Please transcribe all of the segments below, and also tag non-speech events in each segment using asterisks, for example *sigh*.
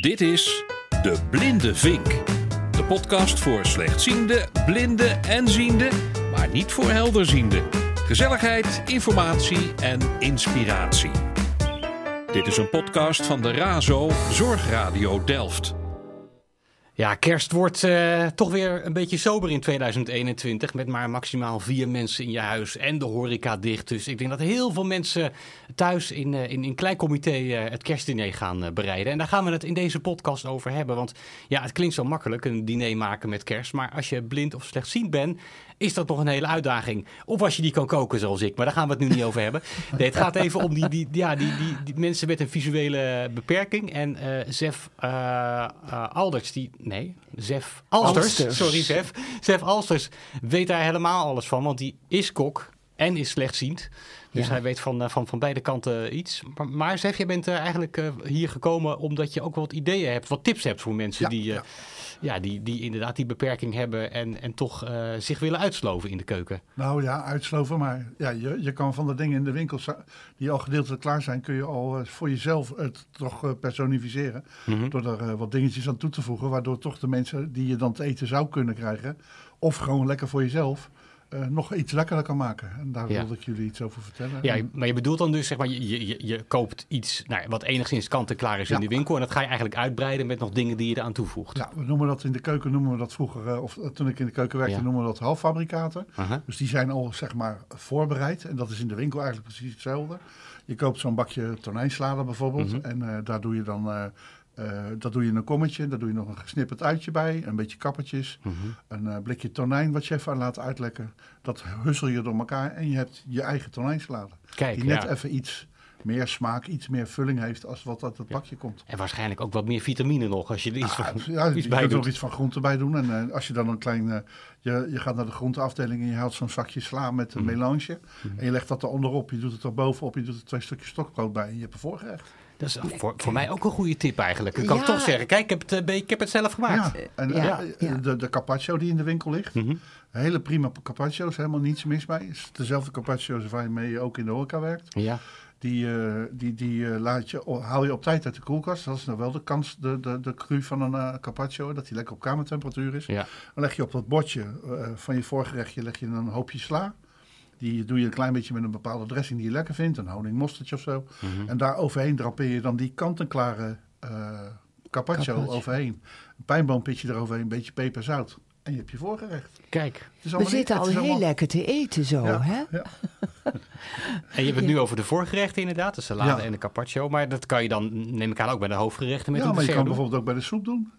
Dit is De Blinde Vink. De podcast voor slechtziende, blinde en ziende, maar niet voor helderziende. Gezelligheid, informatie en inspiratie. Dit is een podcast van de RAZO Zorgradio Delft. Ja, kerst wordt uh, toch weer een beetje sober in 2021. Met maar maximaal vier mensen in je huis en de horeca dicht. Dus ik denk dat heel veel mensen thuis in, uh, in, in klein comité uh, het kerstdiner gaan bereiden. En daar gaan we het in deze podcast over hebben. Want ja, het klinkt zo makkelijk, een diner maken met kerst. Maar als je blind of slechtziend bent is dat nog een hele uitdaging. Of als je die kan koken zoals ik, maar daar gaan we het nu niet over hebben. *laughs* Nee, het gaat even om die, die, ja, die, die, die mensen met een visuele beperking. En Zef Alders, die, nee, Zef Alsters, Alsters. sorry Zef. Zef Alsters weet daar helemaal alles van, want die is kok en is slechtziend. Dus ja. hij weet van, van, van beide kanten iets. Maar, maar Zef, je bent eigenlijk hier gekomen omdat je ook wat ideeën hebt, wat tips hebt voor mensen ja, die... Ja ja, die, die inderdaad die beperking hebben en, en toch uh, zich willen uitsloven in de keuken. Nou ja, uitsloven, maar ja, je, je kan van de dingen in de winkel die al gedeeltelijk klaar zijn, kun je al uh, voor jezelf het toch uh, personificeren. Mm -hmm. Door er wat dingetjes aan toe te voegen, waardoor toch de mensen die je dan te eten zou kunnen krijgen, of gewoon lekker voor jezelf, uh, nog iets lekkerder kan maken. En daar ja. wilde ik jullie iets over vertellen. Ja, maar je bedoelt dan dus, zeg maar, je, je, je koopt iets nou, wat enigszins kant-en-klaar is ja. in de winkel. En dat ga je eigenlijk uitbreiden met nog dingen die je eraan toevoegt. Ja, we noemen dat in de keuken, noemen we dat vroeger, uh, of toen ik in de keuken werkte, ja. noemen we dat halffabrikaten. -huh. Dus die zijn al, zeg maar, voorbereid. En dat is in de winkel eigenlijk precies hetzelfde. Je koopt zo'n bakje tonijnslader bijvoorbeeld. Mhm. En daar doe je dan... Uh, dat doe je in een kommetje, daar doe je nog een gesnipperd uitje bij, een beetje kappertjes, Mhm. mm -hmm. een uh, blikje tonijn wat je even laat uitlekken. Dat hussel je door elkaar en je hebt je eigen tonijnsalade. Kijk, die net ja. even iets meer smaak, iets meer vulling heeft als wat uit het ja. bakje komt. En waarschijnlijk ook wat meer vitamine nog als je er iets, ja, van, ja, iets je bij kunt doet. er iets van groente bij doen. En uh, als je dan een klein, uh, je, je gaat naar de groenteafdeling en je haalt zo'n zakje sla met een Mhm. mm. melange. Mm. En je legt dat er onderop, je doet het er bovenop, je doet er twee stukjes stokbrood bij en je hebt een voorgerecht. Dat is voor, voor mij ook een goede tip eigenlijk. Ik kan ja. toch zeggen, kijk, ik heb, het, ik heb het zelf gemaakt. Ja, en ja, ja. De, de carpaccio die in de winkel ligt. Mm -hmm. Hele prima carpaccio, is helemaal niets mis mee. Het is dezelfde carpaccio waarmee je ook in de horeca werkt. Ja. Die, uh, die, die uh, laat je, haal je op tijd uit de koelkast. Dat is nou wel de kans, de, de, de cru van een uh, carpaccio, dat die lekker op kamertemperatuur is. Ja. Dan leg je op dat bordje van je voorgerechtje leg je een hoopje sla. Die doe je een klein beetje met een bepaalde dressing die je lekker vindt. Een honing mosterdje of zo. Mm -hmm. En daar overheen drapeer je dan die kant-en-klare carpaccio, carpaccio overheen. Een pijnboompitje eroverheen, een beetje peperzout. En je hebt je voorgerecht. Kijk. We zitten al heel allemaal... lekker te eten zo, ja, hè? Ja. *laughs* en je hebt het nu over de voorgerechten inderdaad, de salade ja. en de carpaccio. Maar dat kan je dan, neem ik aan, ook bij de hoofdgerechten met ja, een maar je kan doen. bijvoorbeeld ook bij de soep doen.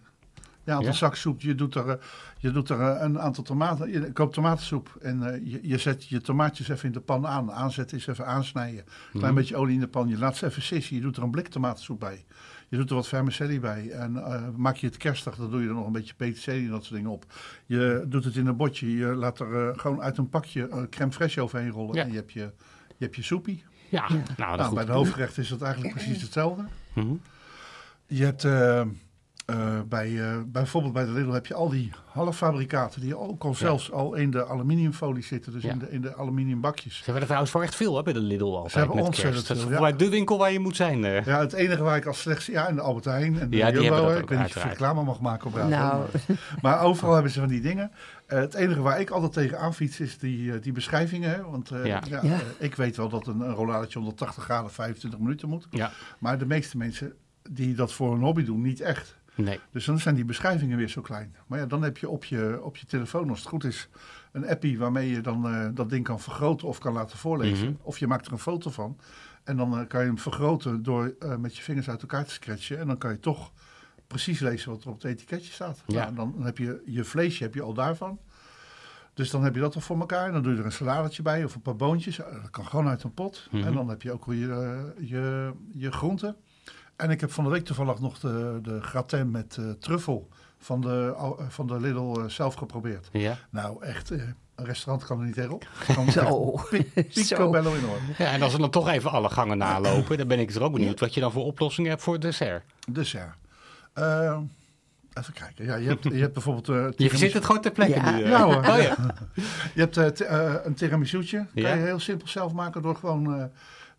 Ja, een ja? zak soep, je doet er, je doet er een aantal tomaten, je koopt tomatensoep en uh, je, je zet je tomaatjes even in de pan aan. Aanzetten is even aansnijden. Klein mm. beetje olie in de pan, je laat ze even sissen, je doet er een blik tomatensoep bij. Je doet er wat vermicelli bij en uh, maak je het kerstig, dan doe je er nog een beetje peterselie en dat soort dingen op. Je doet het in een botje, je laat er uh, gewoon uit een pakje uh, crème fraîche overheen rollen ja. en je hebt je, je, hebt je soepie. Ja, ja. nou, nou bij de hoofdgerecht is dat eigenlijk precies hetzelfde. Mm -hmm. Je hebt... Uh, bij, uh, bijvoorbeeld bij de Lidl heb je al die halffabrikaten die ook al zelfs ja. al in de aluminiumfolie zitten, dus ja. in, de, in de aluminiumbakjes. Ze hebben er trouwens voor echt veel hè, bij de Lidl altijd. Ze hebben met ontzettend kerst. veel. Dat is ja. de winkel waar je moet zijn. Uh. Ja, het enige waar ik als slechts, ja, in de Albert Heijn en de ja, Jumbo, die ik weet niet of je reclame mag maken op radio. Nou. Maar, maar, overal hebben ze van die dingen. Uh, het enige waar ik altijd tegen aanfiets is die, die beschrijvingen. Hè? Want ja. ik weet wel dat een, een rolladetje 180 graden 25 minuten moet. Maar de meeste mensen die dat voor een hobby doen, niet echt. Nee. Dus dan zijn die beschrijvingen weer zo klein. Maar ja, dan heb je op je, op je telefoon, als het goed is, een appie waarmee je dan uh, dat ding kan vergroten of kan laten voorlezen. Mm -hmm. Of je maakt er een foto van. En dan uh, kan je hem vergroten door uh, met je vingers uit elkaar te scratchen. En dan kan je toch precies lezen wat er op het etiketje staat. Ja. Nou, dan heb je je vleesje heb je al daarvan. Dus dan heb je dat al voor elkaar. En dan doe je er een saladetje bij of een paar boontjes. Dat kan gewoon uit een pot. Mhm. Mm -hmm. En dan heb je ook weer je, je, je groenten. En ik heb van de week toevallig nog de, de gratin met uh, truffel van de, uh, van de Lidl uh, zelf geprobeerd. Ja. Nou, echt, een restaurant kan er niet tegenop. *laughs* Zo. Picobello enorm. Ja, en als we dan toch even alle gangen nalopen, dan ben ik er ook benieuwd wat je dan voor oplossing hebt voor dessert. Dessert. Uh, Even kijken. Ja, je, hebt, je hebt bijvoorbeeld... Uh, *laughs* je zit het gewoon ter plekke ja. nu. Ja hoor. Oh, ja. *laughs* je hebt uh, een tiramisou'tje. Kan je heel simpel zelf maken door gewoon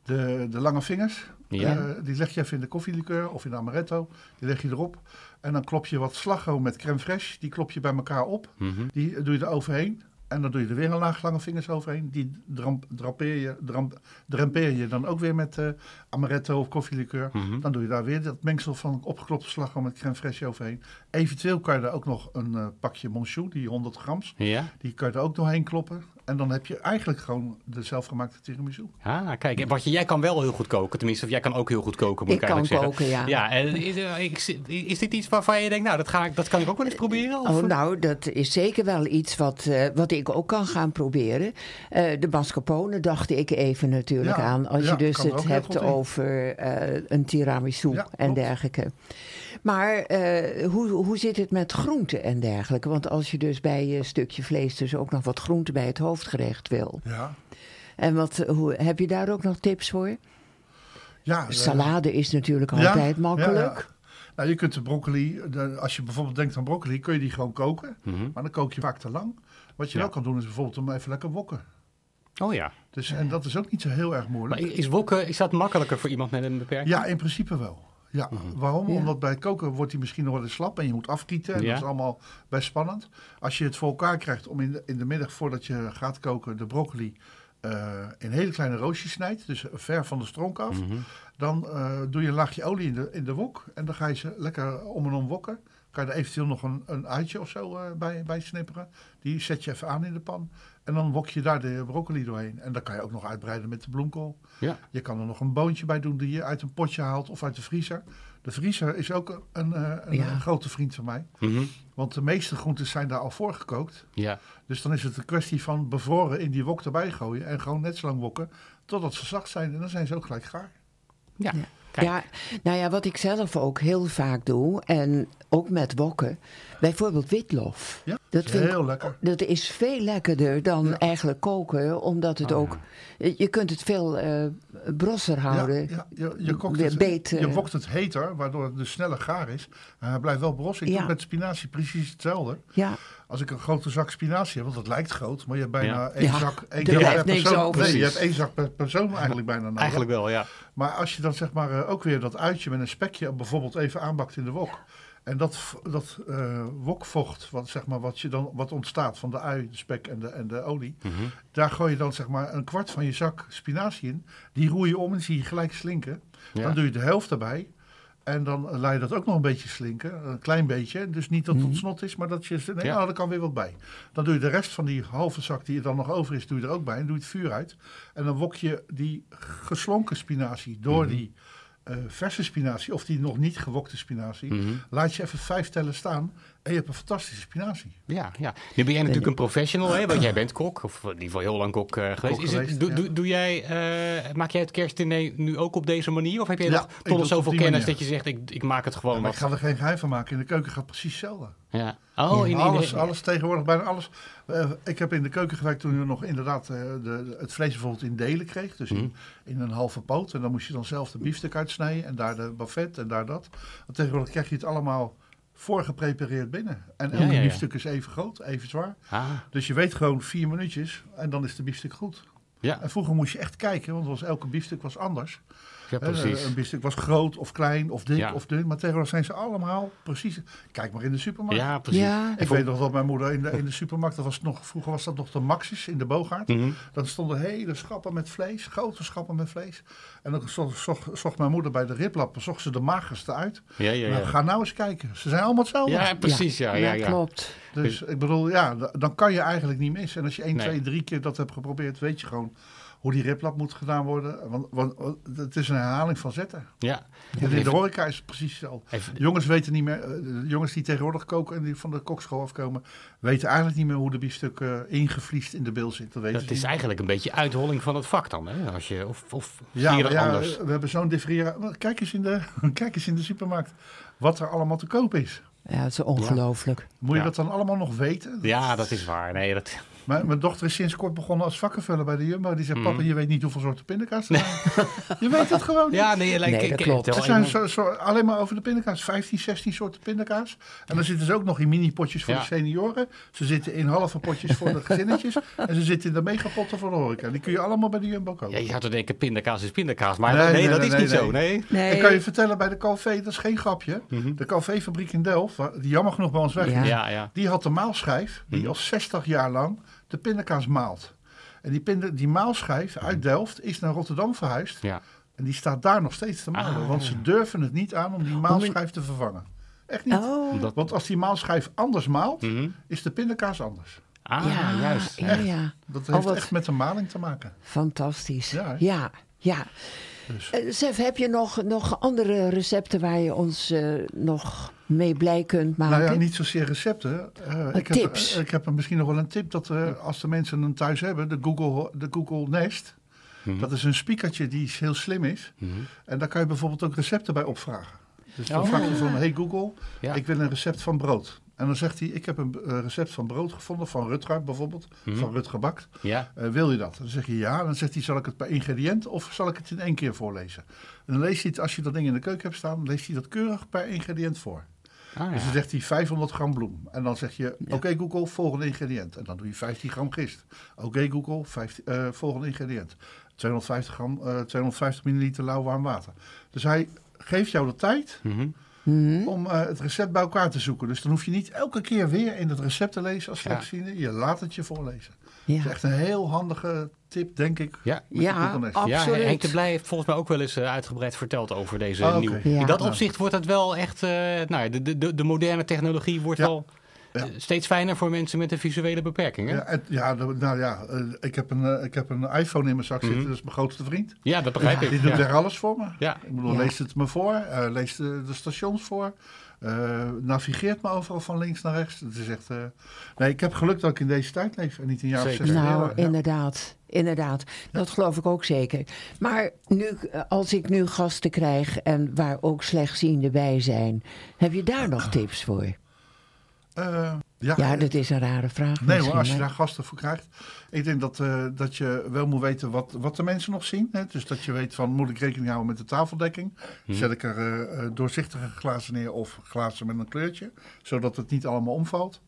de, de lange vingers. Ja. Eh, die leg je even in de koffielikeur of in de amaretto. Die leg je erop. En dan klop je wat slagroom met crème fraîche. Die klop je bij elkaar op. Mhm. Die doe je er overheen. En dan doe je er weer een laag lange vingers overheen. Die dramp, drapeer je, dramp, drempeer je dan ook weer met eh, amaretto of koffielikeur. Mhm. Dan doe je daar weer dat mengsel van opgeklopte slagroom met crème fraîche overheen. Eventueel kan je er ook nog een eh, pakje monchou, die 100 grams. Ja. Die kan je er ook doorheen kloppen. En dan heb je eigenlijk gewoon de zelfgemaakte tiramisu. Ah, kijk, en Bartje, jij kan wel heel goed koken. Tenminste, of jij kan ook heel goed koken, moet ik, Ik kan eigenlijk koken, zeggen. ja. Ja, en is, eh, is dit iets waarvan je denkt, nou, dat, ga ik, dat kan ik ook wel eens proberen? Of? Oh, nou, dat is zeker wel iets wat, eh, wat ik ook kan gaan proberen. Eh, de mascarpone dacht ik even natuurlijk Ja, aan. Als ja, je dus het hebt over eh, een tiramisu Ja, en klopt. dergelijke. Maar eh, hoe, hoe zit het met groenten en dergelijke? Want als je dus bij je stukje vlees dus ook nog wat groente bij het hoofdgerecht wil. Ja. En wat, hoe, heb je daar ook nog tips voor? ja eh, Salade is natuurlijk altijd ja, makkelijk. ja. Nou, je kunt de broccoli, de, als je bijvoorbeeld denkt aan broccoli, kun je die gewoon koken. Mhm. Maar dan kook je vaak te lang. Wat je Ja. wel kan doen is bijvoorbeeld hem even lekker wokken. Oh ja. Dus, en dat is ook niet zo heel erg Maar moeilijk. is wokken, is dat makkelijker voor iemand met een beperking? Ja, in principe wel. Ja, waarom? Ja. Omdat bij het koken wordt hij misschien nog wel eens slap en je moet afkieten. En Ja. dat is allemaal best spannend. Als je het voor elkaar krijgt om in de, in de middag voordat je gaat koken de broccoli eh, in hele kleine roosjes snijdt, dus ver van de stronk af, Mhm. dan eh, doe je een laagje olie in de, in de wok en dan ga je ze lekker om en om wokken. Kan je er eventueel nog een, een uitje of zo eh, bij, bij snipperen. Die zet je even aan in de pan. En dan wok je daar de broccoli doorheen. En dan kan je ook nog uitbreiden met de bloemkool. Ja. Je kan er nog een boontje bij doen die je uit een potje haalt of uit de vriezer. De vriezer is ook een, eh, een, Ja. een grote vriend van mij. Mhm. Want de meeste groenten zijn daar al voor gekookt. Ja. Dus dan is het een kwestie van bevroren in die wok erbij gooien. En gewoon net zo lang wokken totdat ze zacht zijn. En dan zijn ze ook gelijk gaar. Ja. Ja. Kijk. Ja, nou ja, wat ik zelf ook heel vaak doe, en ook met wokken, bijvoorbeeld witlof. Ja, dat vind ik- heel lekker. Dat is veel lekkerder dan Ja. eigenlijk koken, omdat het Oh, ook... Je kunt het veel eh brosser houden. Ja, ja, je, je, kookt het, beet, je wokt het heter, waardoor het dus sneller gaar is. En hij blijft wel brossen. Ik Ja. doe met spinazie precies hetzelfde. Ja, Als ik een grote zak spinazie heb, want dat lijkt groot, maar je hebt bijna Ja. één Ja, zak één er blijft niks persoon. over. Nee, je hebt één zak per persoon eigenlijk bijna nodig. Eigenlijk wel, ja. Maar als je dan zeg maar eh, ook weer dat uitje met een spekje bijvoorbeeld even aanbakt in de wok. En dat, dat eh, wokvocht, wat, zeg maar, wat, je dan, wat ontstaat van de ui, de spek en de, en de olie. Mhm. Daar gooi je dan zeg maar een kwart van je zak spinazie in. Die roei je om en zie je gelijk slinken. Ja. Dan doe je de helft erbij. En dan laat je dat ook nog een beetje slinken. Een klein beetje. Dus niet dat het ontsnot is, maar dat je... Nee, Mhm. Ja. oh, er kan weer wat bij. Dan doe je de rest van die halve zak die er dan nog over is, doe je er ook bij. En doe je het vuur uit. En dan wok je die geslonken spinazie door Mhm. die verse spinazie, of die nog niet gewokte spinazie. Mhm. Laat je even vijf tellen staan en je hebt een fantastische spinazie. Ja, ja. Nu ben jij natuurlijk een professional, hè? want jij bent kok, of in ieder geval heel lang kok eh, geweest. Is het, doe, ja. doe, doe jij, eh, maak jij het kerstdiner nu ook op deze manier? Of heb jij Ja, nog tot het zoveel kennis manier. dat je zegt, ik, ik maak het gewoon maar wat? ik ga er geen geheim van maken. In de keuken gaat precies hetzelfde. Ja. Oh, in, in, alles, alles tegenwoordig, bijna alles. Eh, ik heb in de keuken gewerkt toen je nog inderdaad de, het vlees bijvoorbeeld in delen kreeg. Dus Mhm. in, in een halve poot. En dan moest je dan zelf de biefstuk uitsnijden. En daar de buffet en daar dat. Want tegenwoordig krijg je het allemaal voorgeprepareerd binnen. En elke Ja, biefstuk is even groot, even zwaar. Ah, Dus je weet gewoon vier minuutjes en dan is de biefstuk goed. ja, En vroeger moest je echt kijken, want was, elke biefstuk was anders. Ja, precies. Een biefstuk was groot of klein of dik Ja. of dun. Maar tegenwoordig zijn ze allemaal precies. Kijk maar in de supermarkt. Ja, precies. ja. Ik weet nog dat mijn moeder in de, in de supermarkt, dat was nog, vroeger was dat nog de Maxis in de Boogaard. Mhm. Dan stonden hele schappen met vlees, grote schappen met vlees. En dan zocht, zocht, zocht mijn moeder bij de riplappen, zocht ze de magerste uit. Ja, ja, Nou, ja. ga nou eens kijken, ze zijn allemaal hetzelfde. Ja, precies, ja, ja, ja. klopt. Dus ik bedoel, ja, dan kan je eigenlijk niet missen. En als je 1, Nee. 2, 3 keer dat hebt geprobeerd, weet je gewoon hoe die riplap moet gedaan worden. Want, want, het is een herhaling van zetten. Ja. En in de horeca is het precies even- De jongens weten niet meer, eh, de jongens die tegenwoordig koken en die van de kokschool afkomen, weten eigenlijk niet meer hoe de biefstuk eh, ingevliest in de bil zit. Dat, weten Dat ze is niet. eigenlijk een beetje uitholling van het vak dan, hè? Als je, of, of zie ja, je maar dat ja, anders? we hebben zo'n. Kijk eens, in de, *laughs* kijk eens in de supermarkt wat er allemaal te koop is. Ja, het is ongelooflijk. Moet je Ja. dat dan allemaal nog weten? Ja, dat is waar. Nee, dat, Mijn, mijn dochter is sinds kort begonnen als vakkenvuller bij de Jumbo. Die zegt, papa, je weet niet hoeveel soorten pindakaas er zijn. *laughs* je weet het gewoon niet. Ja, nee, like, Nee, ik- dat ik- klopt. Er zijn zo, zo, alleen maar over de pindakaas. 15, 16 soorten pindakaas. En dan zitten ze ook nog in mini-potjes voor Ja. de senioren. Ze zitten in halve potjes voor de gezinnetjes. *laughs* en ze zitten in de megapotten voor de horeca. Die kun je allemaal bij de Jumbo kopen. Ja, je zou toch denken, pindakaas is pindakaas. Maar Nee, nee, nee, dat nee, is nee, niet nee. zo, nee. Nee. Ik kan je vertellen, bij de Calvé, dat is geen grapje. Mhm. De Calvé-fabriek in Delft, die jammer genoeg bij ons weg is. Ja. Ja, ja. Die had de maalschijf, die Mhm. al 60 jaar lang de pindakaas maalt. En die, die maalschijf uit Delft is naar Rotterdam verhuisd. Ja. En die staat daar nog steeds te malen. Ah, want ja. ze durven het niet aan om die maalschijf te vervangen. Echt niet. Oh, Omdat- Want als die maalschijf anders maalt, Mhm. is de pindakaas anders. Ah, ja, juist. Ja, ja. Dat Oh, heeft echt met de maling te maken. Fantastisch. Ja? Ja, ja. Dus. Eh, Sef, heb je nog, nog andere recepten waar je ons eh, nog mee blij kunt maken? Nou ja, niet zozeer recepten. Eh, ik, heb, tips. eh, ik heb er misschien nog wel een tip dat eh, als de mensen hem thuis hebben, de Google, de Google Nest. Mhm. Dat is een speakertje die heel slim is. Mhm. En daar kan je bijvoorbeeld ook recepten bij opvragen. Dus dan Oh. vraag je van, hey Google, Ja. ik wil een recept van brood. En dan zegt hij, ik heb een recept van brood gevonden, van Rutger bijvoorbeeld, Mhm. van Rutger Bakt. Ja. Eh, wil je dat? Dan zeg je ja. Dan zegt hij, zal ik het per ingrediënt of zal ik het in één keer voorlezen? En dan leest hij het, als je dat ding in de keuken hebt staan, leest hij dat keurig per ingrediënt voor. Ah, Dus dan zegt hij 500 gram bloem. En dan zeg je, oké Google, volgende ingrediënt. En dan doe je 15 gram gist. Oké Google, 15, eh, volgende ingrediënt. 250, gram, eh, 250 milliliter lauw warm water. Dus hij geeft jou de tijd Mhm. Mhm. om eh, het recept bij elkaar te zoeken. Dus dan hoef je niet elke keer weer in het recept te lezen als Ja. slechtziende. Je laat het je voorlezen. Dat is echt een heel handige tip, denk ik. Ja. ja Nest. Ja, absoluut. Henk de Blij heeft volgens mij ook wel eens eh, uitgebreid verteld over deze oké. nieuwe. Ja. In dat opzicht wordt het wel echt, eh, nou ja, de, de, de, de moderne technologie wordt Ja. wel Ja. eh, steeds fijner voor mensen met een visuele beperking. Hè? Ja, ja, nou ja, eh, ik, heb een, eh, ik heb een iPhone in mijn zak zitten, Mhm. dat is mijn grootste vriend. Ja, dat begrijp Ja. ik. Die doet Ja. er alles voor me. Ja. Ik bedoel, Ja. leest het me voor, eh, leest de, de stations voor, eh, navigeert me overal van links naar rechts. Het is echt, eh, nee, ik heb geluk dat ik in deze tijd leef en niet in jaren Zeker. 60. Nou, ja. inderdaad. Inderdaad, dat geloof ik ook zeker. Maar nu, als ik nu gasten krijg en waar ook slechtzienden bij zijn, heb je daar nog *clears throat* tips voor? Eh, ja, Ja, dat is een rare vraag. Nee hoor, als je daar gasten voor krijgt. Ik denk dat, eh, dat je wel moet weten wat, wat de mensen nog zien. Hè? Dus dat je weet van, moet ik rekening houden met de tafeldekking? Mhm. Zet ik er eh, doorzichtige glazen neer of glazen met een kleurtje? Zodat het niet allemaal omvalt.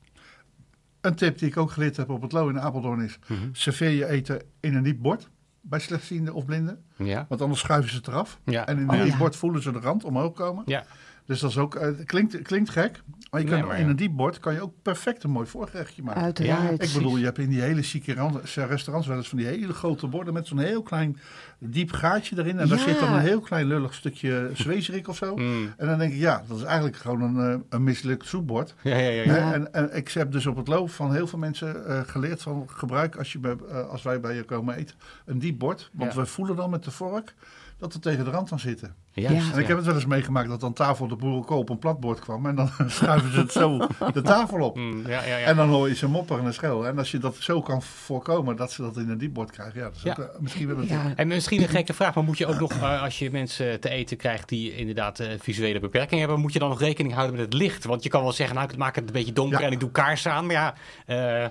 Een tip die ik ook geleerd heb op het Lo in Apeldoorn is... Mhm. serveer je eten in een diep bord bij slechtzienden of blinden. Ja. Want anders schuiven ze het eraf. Ja. En in Oh, een diep bord voelen ze de rand omhoog komen. Ja. Dus dat is ook, eh, klinkt, klinkt gek, maar je kan, Nee, maar in een diep bord kan je ook perfect een mooi voorgerechtje maken. Uiteraard. Ik bedoel, je hebt in die hele chique ran- restaurants wel eens van die hele grote borden met zo'n heel klein diep gaatje erin. En daar zit dan een heel klein lullig stukje *laughs* zwezerik of zo. Mm. En dan denk ik, ja, dat is eigenlijk gewoon een, eh, een mislukt soepbord. Ja, ja, ja. En, en ik heb dus op het loop van heel veel mensen eh, geleerd van gebruik als, je bij, eh, als wij bij je komen eten een diep bord. Want Ja. we voelen dan met de vork dat we tegen de rand aan zitten. Juist, Ja. En ik heb het wel eens meegemaakt dat aan tafel de boerenkool op een platbord kwam. En dan *laughs* schuiven ze het zo de tafel op. Mm, ja, ja, ja. En dan hoor je ze mopperen en schel. En als je dat zo kan voorkomen dat ze dat in een diepbord krijgen. Ja, dat is Ja. ook, eh, misschien wel een En misschien een gekke vraag, maar moet je ook nog, eh, als je mensen te eten krijgt die inderdaad eh, visuele beperking hebben, moet je dan nog rekening houden met het licht? Want je kan wel zeggen, nou, ik maak het een beetje donker Ja. en ik doe kaarsen aan. Maar ja, eh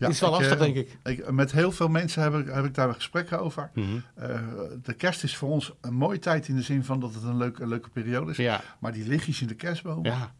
Ja, is wel ik, lastig, eh, denk ik. Ik, met heel veel mensen heb ik, heb ik daar gesprekken over. Mhm. Eh, de kerst is voor ons een mooie tijd in de zin van dat het een leuke, een leuke periode is. Ja, Maar die lichtjes in de kerstboom, ja.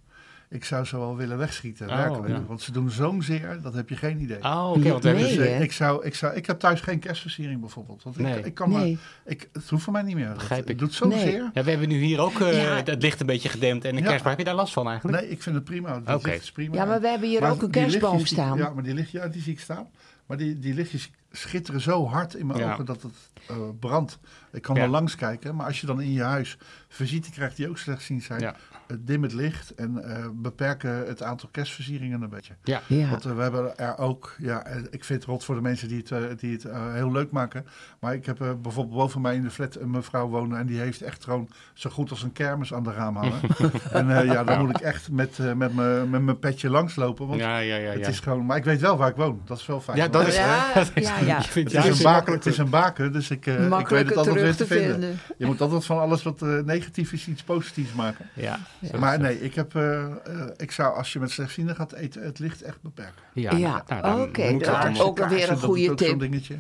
Ik zou ze wel willen wegschieten. Oh, werkelijk. ja. Want ze doen zo'n zeer, dat heb je geen idee. Oh, oké, want Nee, Dus, ik, zou, ik, zou, ik heb thuis geen kerstversiering bijvoorbeeld. Want Nee. ik, ik kan maar- ik, het hoeft voor mij niet meer. Begrijp het, ik. het doet zo'n Nee. zeer. Ja, we hebben nu hier ook eh, Ja. het licht een beetje gedempt en een Ja. kerstboom. Heb je daar last van eigenlijk? Nee, ik vind het prima. Het is prima. Ja, maar we hebben hier Maar ook een kerstboom lichtjes staan. ja, maar die lichtjes, ja, die zie ik staan. Maar die, die lichtjes schitteren zo hard in mijn Ja. ogen dat het eh, brandt. Ik kan Ja. er langs kijken, maar als je dan in je huis visite krijgt die ook slechtziend zijn, Ja. eh, dim het licht en eh, beperken het aantal kerstversieringen een beetje. Ja. Ja. Want we hebben er ook, ja, ik vind het rot voor de mensen die het, die het heel leuk maken. Maar ik heb eh, bijvoorbeeld boven mij in de flat een mevrouw wonen en die heeft echt gewoon zo goed als een kermis aan de raam hangen. *laughs* en eh, ja, dan moet ik echt met, eh, met mijn met mijn petje langslopen. Want Ja, ja, ja. het ja. is gewoon, maar ik weet wel waar ik woon. Dat is wel fijn. Ja, dat is- ja, *laughs* dat is- ja, Het is, een baken, makkelijk het is een baken, dus ik, eh, ik weet het altijd weer te te vinden. vinden. Je moet altijd van alles wat eh, negatief is iets positiefs maken. Ja, Maar nee, ik, heb, eh, eh, ik zou als je met slechtzienden gaat eten, het licht echt beperken. ja, Ja, nou, oké, ook alweer Kaarsen, een goede tip. dingetje.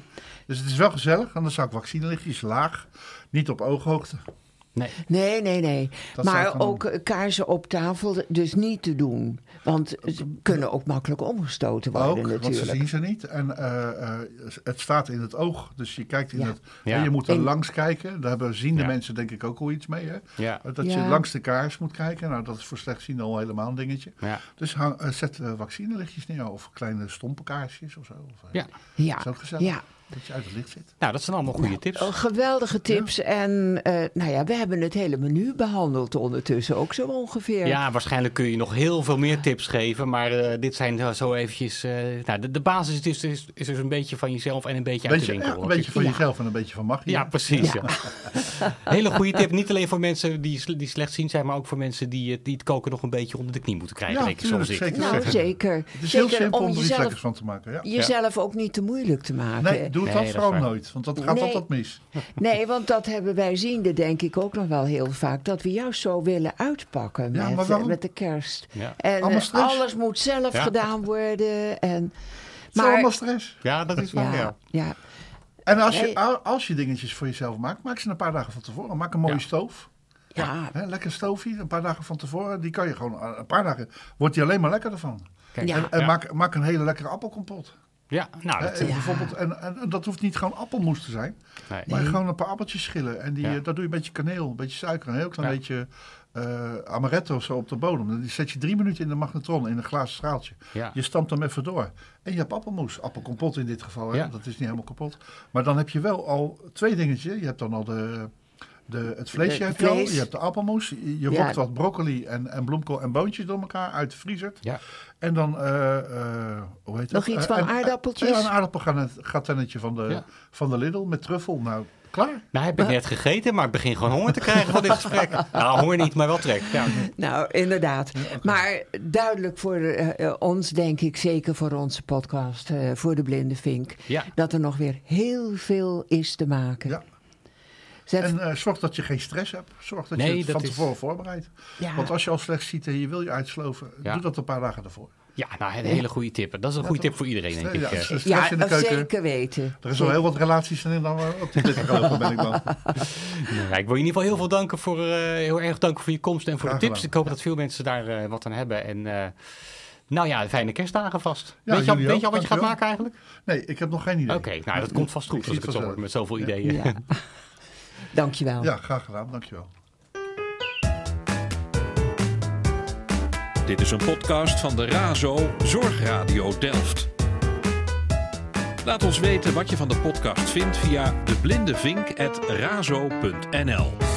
Dus het is wel gezellig, anders zou ik vaccinelichtjes laag, niet op ooghoogte. Nee. Nee, nee, nee. Dat maar dan ook kaarsen op tafel dus niet te doen. Want ze kunnen ook makkelijk omgestoten worden Ook, want ze natuurlijk. zien ze niet. En eh, eh, het staat in het oog, dus je kijkt in Ja. het... Ja. en je moet er In- langs kijken. Daar hebben ziende Ja. mensen denk ik ook wel iets mee. Hè? Ja, Dat je langs de kaars moet kijken. Nou, dat is voor slechtzienden al helemaal een dingetje. ja. Dus hang, eh, zet uh, vaccinelichtjes neer of kleine stompe kaarsjes of zo. Of, Ja. Ja, Dat is ook gezellig. ja. Dat je uit het licht zit. Nou, dat zijn allemaal goede tips. Oh, geweldige tips. En eh, nou ja, we hebben het hele menu behandeld ondertussen ook zo ongeveer. Ja, waarschijnlijk kun je nog heel veel meer tips geven. Maar eh, dit zijn zo eventjes... eh, nou, de, de basis is, is, is dus een beetje van jezelf en een beetje uit de winkel. ja, een beetje van Ja. jezelf en een beetje van magie. Ja, precies. Ja. Ja. *laughs* Hele goede tip. Niet alleen voor mensen die, die slechtziend zijn, maar ook voor mensen die, die het koken nog een beetje onder de knie moeten krijgen. Ja, denk ik, tuurlijk, ik. zeker. Nou, zeker. Het is zeker heel simpel om om er iets lekkers van te maken. Ja. jezelf ook niet te moeilijk te maken. Nee, doe het Nee, dat vooral waar. nooit. Want dat gaat Nee. altijd mis. *laughs* Nee, want dat hebben wij ziende denk ik ook nog wel heel vaak. Dat we juist zo willen uitpakken Ja, maar met, met de kerst. Ja. En Allemaal eh, stress. alles moet zelf Ja. gedaan worden. En, Het is allemaal stress. ja, dat is waar. ja, Ja. ja. En als je, als je dingetjes voor jezelf maakt, maak ze een paar dagen van tevoren. Maak een mooie Ja. stoof. Ja, Hè, lekker stoofje, een paar dagen van tevoren. Die kan je gewoon, een paar dagen, wordt die alleen maar lekkerder van. Kijk, Ja. En, en ja. maak, maak een hele lekkere appelkompot. Ja, nou, Hè, dat, en Ja. bijvoorbeeld, en, en, en dat hoeft niet gewoon appelmoes te zijn. nee. Maar gewoon een paar appeltjes schillen. En die, Ja. eh, daar doe je een beetje kaneel, een beetje suiker, een heel klein Ja. beetje eh, amaretto of zo op de bodem. Die zet je drie minuten in de magnetron in een glazen straaltje. Ja. Je stampt hem even door. En je hebt appelmoes. Appelkompot in dit geval. Hè? Ja. Dat is niet helemaal kapot. Maar dan heb je wel al twee dingetjes. Je hebt dan al de, de, het vleesje De heb je al. Je hebt de appelmoes. Je, Ja. wokt wat broccoli en, en bloemkool en boontjes door elkaar uit de vriezer. Ja. En dan, eh, eh, hoe heet Nog iets Eh, van en- aardappeltjes? Ja, een aardappelgatennetje van de, Ja. van de Lidl met truffel. Nou, klaar. Nou heb ik net gegeten, maar ik begin gewoon honger te krijgen van dit gesprek. *laughs* Nou, honger niet, maar wel trek. Ja. nou inderdaad. Maar duidelijk voor ons, denk ik, zeker voor onze podcast, eh, voor de Blinde Vink, Ja. dat er nog weer heel veel is te maken. Zet- En eh, zorg dat je geen stress hebt. Zorg dat Nee, je het van is- tevoren voorbereidt. ja. Want als je al slecht ziet en je wil je uitsloven, Ja. doe dat een paar dagen ervoor. Ja, nou, een hele goede tip. Dat is een goede tip voor iedereen, denk ik. Ja, eh. stress ja, in de keuken. zeker weten. Er is al heel wat relaties in dan we op dit gelopen ben ik dan. *laughs* Ja, ik wil je in ieder geval heel veel danken voor, eh, heel erg danken voor je komst en voor Graag de tips. gedaan. Ik hoop dat veel mensen daar eh, wat aan hebben. En eh, nou ja, fijne kerstdagen vast. Ja, weet, je al, weet je al wat je gaat maken eigenlijk? Nee, ik heb nog geen idee. Oké, nou dat komt vast goed Ik als ik het zo hoor met zoveel ideeën. *laughs* Dankjewel. Ja, graag gedaan. Dankjewel. Dit is een podcast van de RAZO Zorgradio Delft. Laat ons weten wat je van de podcast vindt via deblindevink.razo.nl